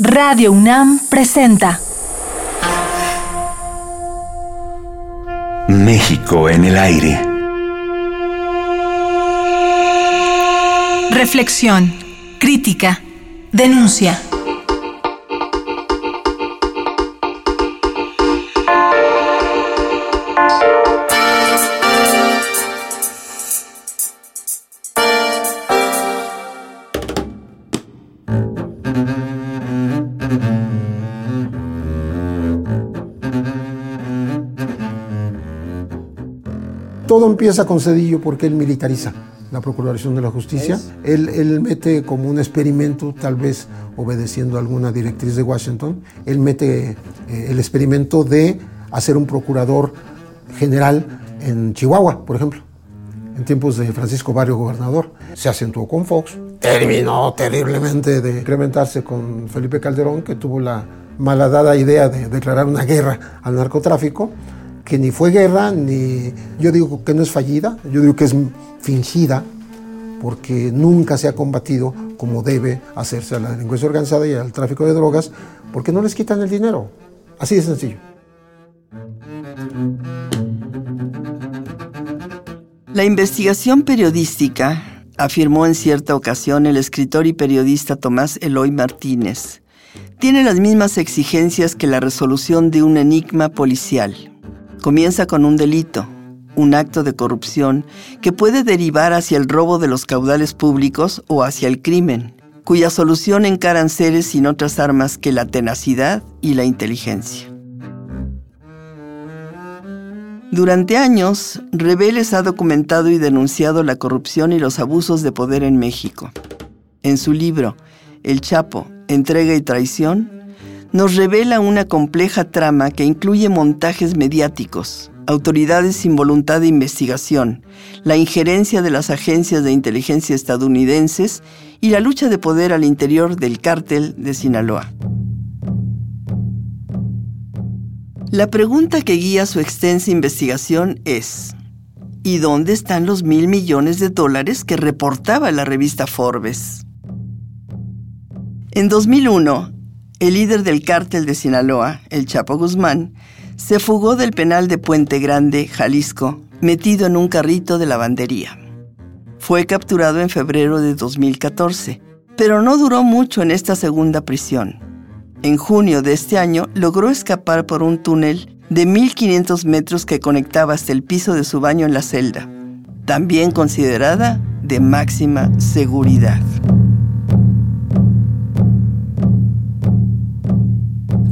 Radio UNAM presenta México en el aire. Reflexión, crítica, denuncia. Todo empieza con Cedillo porque él militariza la Procuración de la Justicia. Él, él mete como un experimento, tal vez obedeciendo a alguna directriz de Washington, él mete eh, el experimento de hacer un procurador general en Chihuahua, por ejemplo, en tiempos de Francisco Barrio gobernador. Se acentuó con Fox, terminó terriblemente de incrementarse con Felipe Calderón, que tuvo la malhadada idea de declarar una guerra al narcotráfico que ni fue guerra, ni yo digo que no es fallida, yo digo que es fingida, porque nunca se ha combatido como debe hacerse a la delincuencia organizada y al tráfico de drogas, porque no les quitan el dinero. Así de sencillo. La investigación periodística, afirmó en cierta ocasión el escritor y periodista Tomás Eloy Martínez, tiene las mismas exigencias que la resolución de un enigma policial. Comienza con un delito, un acto de corrupción que puede derivar hacia el robo de los caudales públicos o hacia el crimen, cuya solución encaran seres sin otras armas que la tenacidad y la inteligencia. Durante años, Rebeles ha documentado y denunciado la corrupción y los abusos de poder en México. En su libro, El Chapo, Entrega y Traición, nos revela una compleja trama que incluye montajes mediáticos, autoridades sin voluntad de investigación, la injerencia de las agencias de inteligencia estadounidenses y la lucha de poder al interior del cártel de Sinaloa. La pregunta que guía su extensa investigación es, ¿y dónde están los mil millones de dólares que reportaba la revista Forbes? En 2001, el líder del cártel de Sinaloa, el Chapo Guzmán, se fugó del penal de Puente Grande, Jalisco, metido en un carrito de lavandería. Fue capturado en febrero de 2014, pero no duró mucho en esta segunda prisión. En junio de este año logró escapar por un túnel de 1500 metros que conectaba hasta el piso de su baño en la celda, también considerada de máxima seguridad.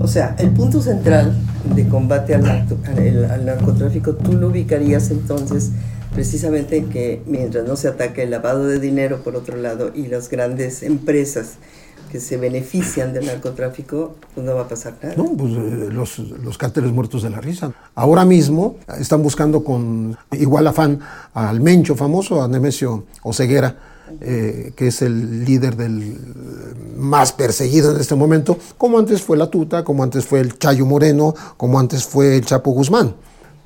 O sea, el punto central de combate al, narcotráfico, tú lo ubicarías entonces precisamente en que mientras no se ataque el lavado de dinero por otro lado y las grandes empresas que se benefician del narcotráfico, pues no va a pasar nada. No, pues eh, los, los cárteles muertos de la risa. Ahora mismo están buscando con igual afán al Mencho famoso, a Nemesio Oseguera, eh, que es el líder del más perseguido en este momento, como antes fue la Tuta, como antes fue el Chayo Moreno, como antes fue el Chapo Guzmán.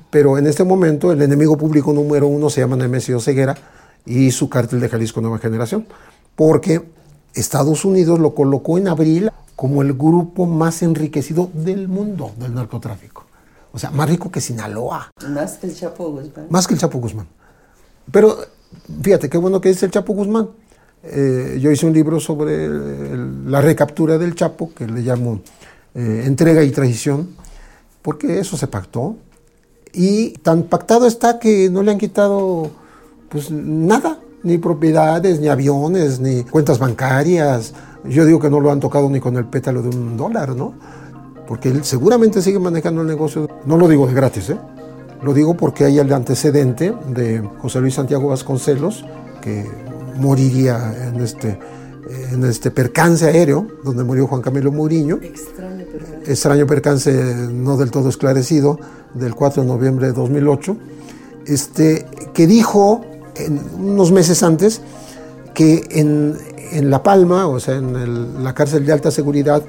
Pero en este momento el enemigo público número uno se llama Nemesio Ceguera y su cártel de Jalisco Nueva Generación, porque Estados Unidos lo colocó en abril como el grupo más enriquecido del mundo del narcotráfico. O sea, más rico que Sinaloa. Más que el Chapo Guzmán. Más que el Chapo Guzmán. Pero fíjate, qué bueno que dice el Chapo Guzmán. Eh, yo hice un libro sobre la recaptura del Chapo, que le llamo eh, Entrega y Traición, porque eso se pactó. Y tan pactado está que no le han quitado pues nada, ni propiedades, ni aviones, ni cuentas bancarias. Yo digo que no lo han tocado ni con el pétalo de un dólar, ¿no? Porque él seguramente sigue manejando el negocio. No lo digo de gratis, ¿eh? Lo digo porque hay el antecedente de José Luis Santiago Vasconcelos, que moriría en este, en este percance aéreo, donde murió Juan Camilo Mourinho. Extraño percance. Extraño percance no del todo esclarecido, del 4 de noviembre de 2008, este, que dijo unos meses antes que en, en, La Palma, o sea, en el, la cárcel de alta seguridad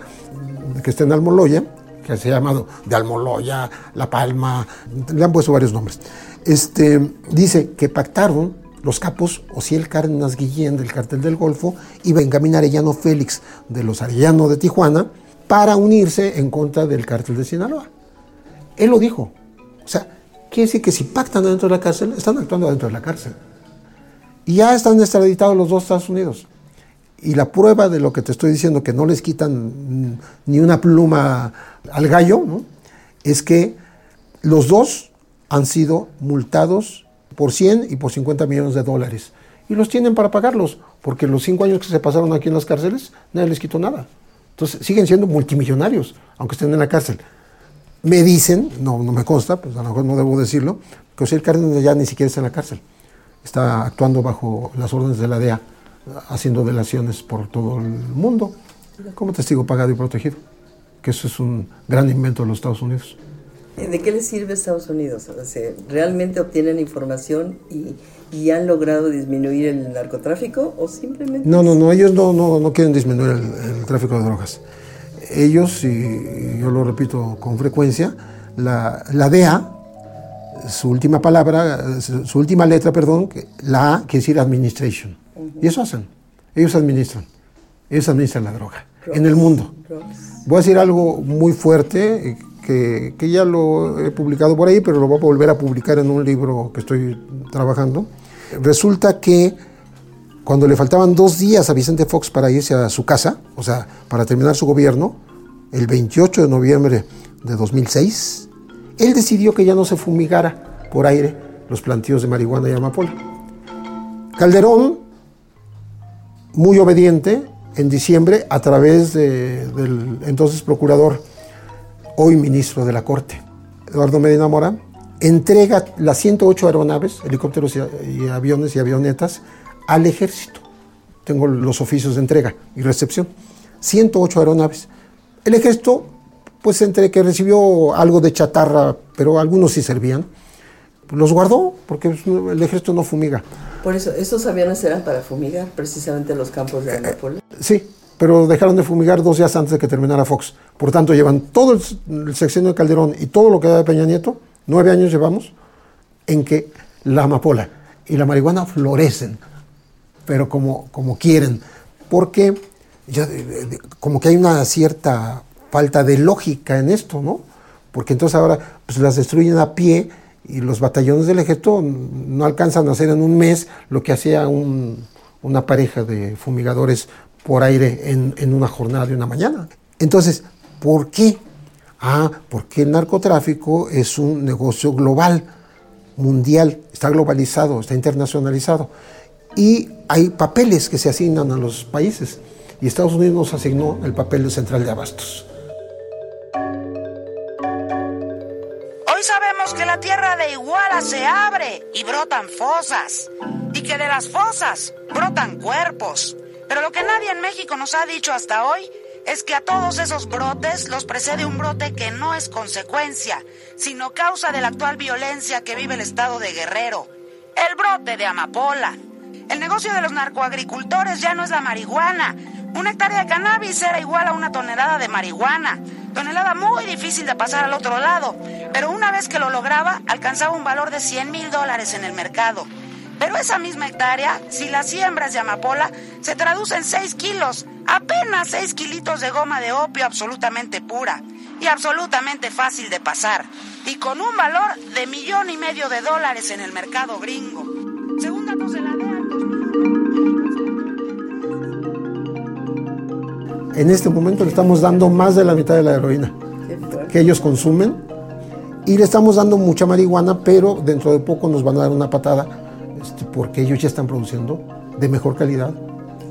que está en Almoloya, que se ha llamado de Almoloya, La Palma, le han puesto varios nombres. Este, dice que pactaron los capos Ociel Cárdenas Guillén del Cartel del Golfo y Benjamín Arellano Félix de los Arellano de Tijuana para unirse en contra del cártel de Sinaloa. Él lo dijo. O sea, quiere decir que si pactan dentro de la cárcel, están actuando dentro de la cárcel. Y ya están extraditados los dos Estados Unidos. Y la prueba de lo que te estoy diciendo, que no les quitan ni una pluma al gallo, ¿no? es que los dos han sido multados por 100 y por 50 millones de dólares. Y los tienen para pagarlos, porque los cinco años que se pasaron aquí en las cárceles, nadie les quitó nada. Entonces siguen siendo multimillonarios, aunque estén en la cárcel. Me dicen, no, no me consta, pues a lo mejor no debo decirlo, que José Cárdenas ya ni siquiera está en la cárcel. Está actuando bajo las órdenes de la DEA, haciendo delaciones por todo el mundo, como testigo pagado y protegido. Que eso es un gran invento de los Estados Unidos. ¿De qué les sirve Estados Unidos? ¿Realmente obtienen información y, han logrado disminuir el narcotráfico o simplemente...? No, no, no, ellos no, no, no quieren disminuir el, tráfico de drogas. Ellos, y yo lo repito con frecuencia, la, la DEA, su última palabra, su, última letra, perdón, la A quiere decir administration. Y eso hacen. Ellos administran. Ellos administran la droga en el mundo. Voy a decir algo muy fuerte que, ya lo he publicado por ahí, pero lo voy a volver a publicar en un libro que estoy trabajando. Resulta que cuando le faltaban dos días a Vicente Fox para irse a su casa, o sea, para terminar su gobierno, el 28 de noviembre de 2006, él decidió que ya no se fumigara por aire los plantíos de marihuana y amapola. Calderón, muy obediente, en diciembre, a través del entonces procurador hoy ministro de la Corte, Eduardo Medina Mora, entrega las 108 aeronaves, helicópteros y, aviones y avionetas al ejército. Tengo los oficios de entrega y recepción. 108 aeronaves. El ejército, pues entre que recibió algo de chatarra, pero algunos sí servían, los guardó porque el ejército no fumiga. Por eso, ¿estos aviones eran para fumigar precisamente los campos de Amapola? sí, pero dejaron de fumigar dos días antes de que terminara Fox. Por tanto, llevan todo el, sexenio de Calderón y todo lo que da de Peña Nieto, nueve años llevamos, en que la amapola y la marihuana florecen, pero como, como quieren, porque como que hay una cierta falta de lógica en esto, ¿no? Porque entonces ahora pues, las destruyen a pie y los batallones del ejército no alcanzan a hacer en un mes lo que hacía una pareja de fumigadores por aire en, una jornada de una mañana. Entonces, ¿por qué? Ah, porque el narcotráfico es un negocio global, mundial, está globalizado, está internacionalizado. Y hay papeles que se asignan a los países. Y Estados Unidos nos asignó el papel de central de abastos. La Iguala se abre y brotan fosas. Y que de las fosas brotan cuerpos. Pero lo que nadie en México nos ha dicho hasta hoy es que a todos esos brotes los precede un brote que no es consecuencia, sino causa de la actual violencia que vive el estado de Guerrero. El brote de Amapola. El negocio de los narcoagricultores ya no es la marihuana. Una hectárea de cannabis era igual a una tonelada de marihuana. Tonelada muy difícil de pasar al otro lado. Pero una vez que lo lograba, alcanzaba un valor de 100 mil dólares en el mercado. Pero esa misma hectárea, si las siembras de amapola, se traduce en 6 kilos, apenas 6 kilitos de goma de opio absolutamente pura y absolutamente fácil de pasar, y con un valor de millón y medio de dólares en el mercado gringo. Según datos de la en este momento le estamos dando más de la mitad de la heroína que ellos consumen y le estamos dando mucha marihuana, pero dentro de poco nos van a dar una patada este, porque ellos ya están produciendo de mejor calidad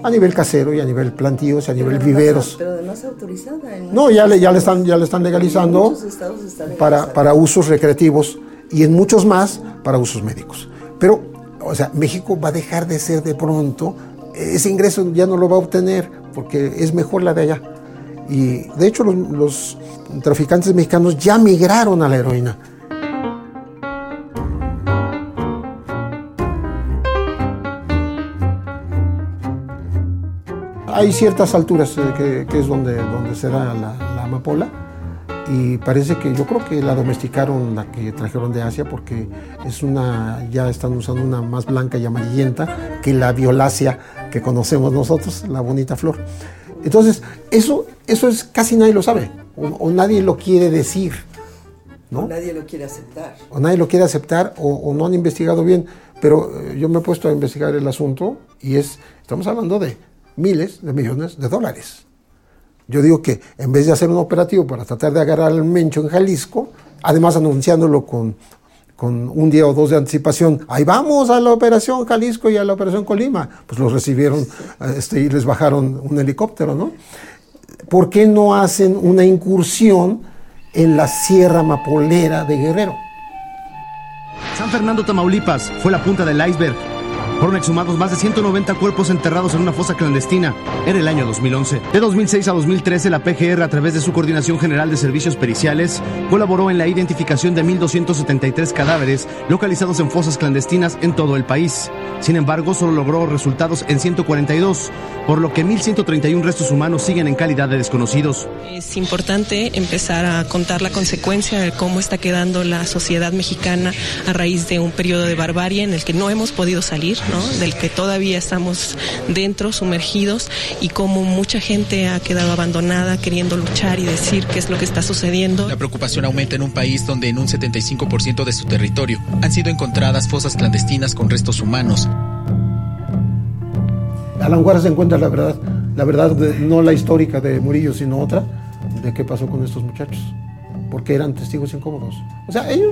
a nivel casero y a nivel plantíos y a nivel viveros. pero además autorizada. no, ya le, ya le están, ya le están legalizando para, para usos recreativos y en muchos más para usos médicos. Pero, o sea, México va a dejar de ser de pronto, ese ingreso ya no lo va a obtener porque es mejor la de allá. Y de hecho los, traficantes mexicanos ya migraron a la heroína. hay ciertas alturas eh, que, es donde, donde se da la, amapola y parece que yo creo que la domesticaron la que trajeron de Asia porque es una ya están usando una más blanca y amarillenta que la violácea que conocemos nosotros, la bonita flor. Entonces, eso eso es casi nadie lo sabe o, nadie lo quiere decir. ¿no? O nadie lo quiere aceptar. O nadie lo quiere aceptar o, o no han investigado bien. Pero eh, yo me he puesto a investigar el asunto y es, estamos hablando de miles de millones de dólares. Yo digo que en vez de hacer un operativo para tratar de agarrar al Mencho en Jalisco, además anunciándolo con, con un día o dos de anticipación, ahí vamos a la operación Jalisco y a la operación Colima, pues los recibieron este, y les bajaron un helicóptero, ¿no? ¿Por qué no hacen una incursión en la Sierra Mapolera de Guerrero? San Fernando, Tamaulipas, fue la punta del iceberg fueron exhumados más de 190 cuerpos enterrados en una fosa clandestina. Era el año 2011. De 2006 a 2013, la PGR, a través de su Coordinación General de Servicios Periciales, colaboró en la identificación de 1.273 cadáveres localizados en fosas clandestinas en todo el país. Sin embargo, solo logró resultados en 142, por lo que 1.131 restos humanos siguen en calidad de desconocidos. Es importante empezar a contar la consecuencia de cómo está quedando la sociedad mexicana a raíz de un periodo de barbarie en el que no hemos podido salir del que todavía estamos dentro, sumergidos, y como mucha gente ha quedado abandonada queriendo luchar y decir qué es lo que está sucediendo. La preocupación aumenta en un país donde en un 75% de su territorio han sido encontradas fosas clandestinas con restos humanos. Alan Juárez encuentra la verdad, la verdad no la histórica de Murillo, sino otra, de qué pasó con estos muchachos, porque eran testigos incómodos. O sea, ellos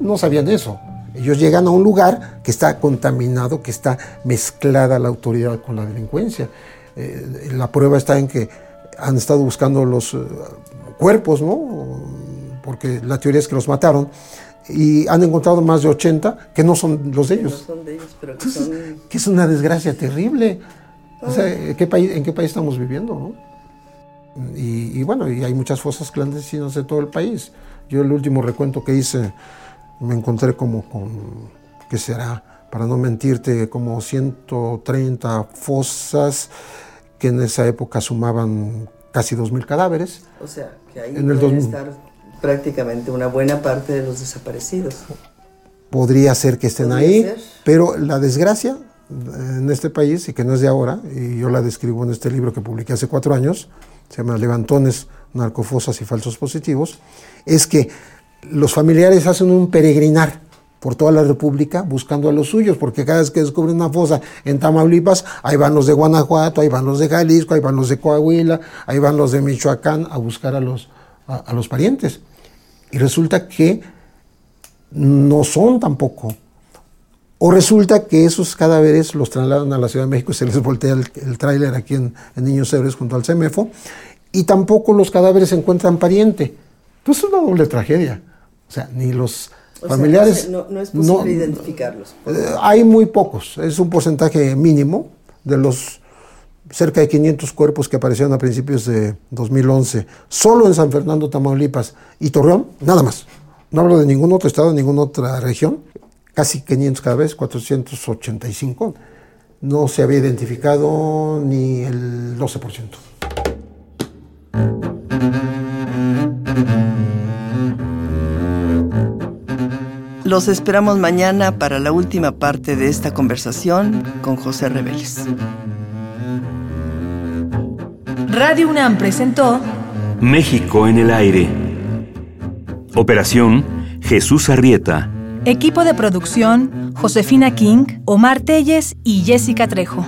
no sabían eso. Ellos llegan a un lugar que está contaminado, que está mezclada la autoridad con la delincuencia. Eh, la prueba está en que han estado buscando los eh, cuerpos, ¿no? Porque la teoría es que los mataron y han encontrado más de 80 que no son los de ellos. No son de ellos, pero que son... Que es una desgracia terrible. O sea, ¿en qué país, en qué país estamos viviendo, no? Y, y, bueno, y hay muchas fosas clandestinas de todo el país. Yo el último recuento que hice me encontré como con, ¿qué será? Para no mentirte, como 130 fosas que en esa época sumaban casi 2.000 cadáveres. O sea, que ahí en pueden estar prácticamente una buena parte de los desaparecidos. Podría ser que estén ahí, pero la desgracia en este país, y que no es de ahora, y yo la describo en este libro que publiqué hace cuatro años, se llama Levantones, Narcofosas y Falsos Positivos, es que los familiares hacen un peregrinar por toda la República buscando a los suyos, porque cada vez que descubren una fosa en Tamaulipas, ahí van los de Guanajuato, ahí van los de Jalisco, ahí van los de Coahuila, ahí van los de Michoacán a buscar a los, a, los parientes. Y resulta que no son tampoco. O resulta que esos cadáveres los trasladan a la Ciudad de México y se les voltea el, tráiler aquí en, en, Niños Héroes junto al CEMEFO, y tampoco los cadáveres encuentran pariente. Pues es una doble tragedia. O sea, ni los familiares... no, es posible identificarlos. Eh, hay muy pocos, es un porcentaje mínimo de los cerca de 500 cuerpos que aparecieron a principios de 2011, solo en San Fernando, Tamaulipas y Torreón, nada más. No hablo de ningún otro estado, ninguna otra región. Casi 500 cada vez, 485. No se había identificado ni el 12%. Los esperamos mañana para la última parte de esta conversación con José Reveles. Radio UNAM presentó México en el aire. Operación Jesús Arrieta. Equipo de producción Josefina King, Omar Telles y Jessica Trejo.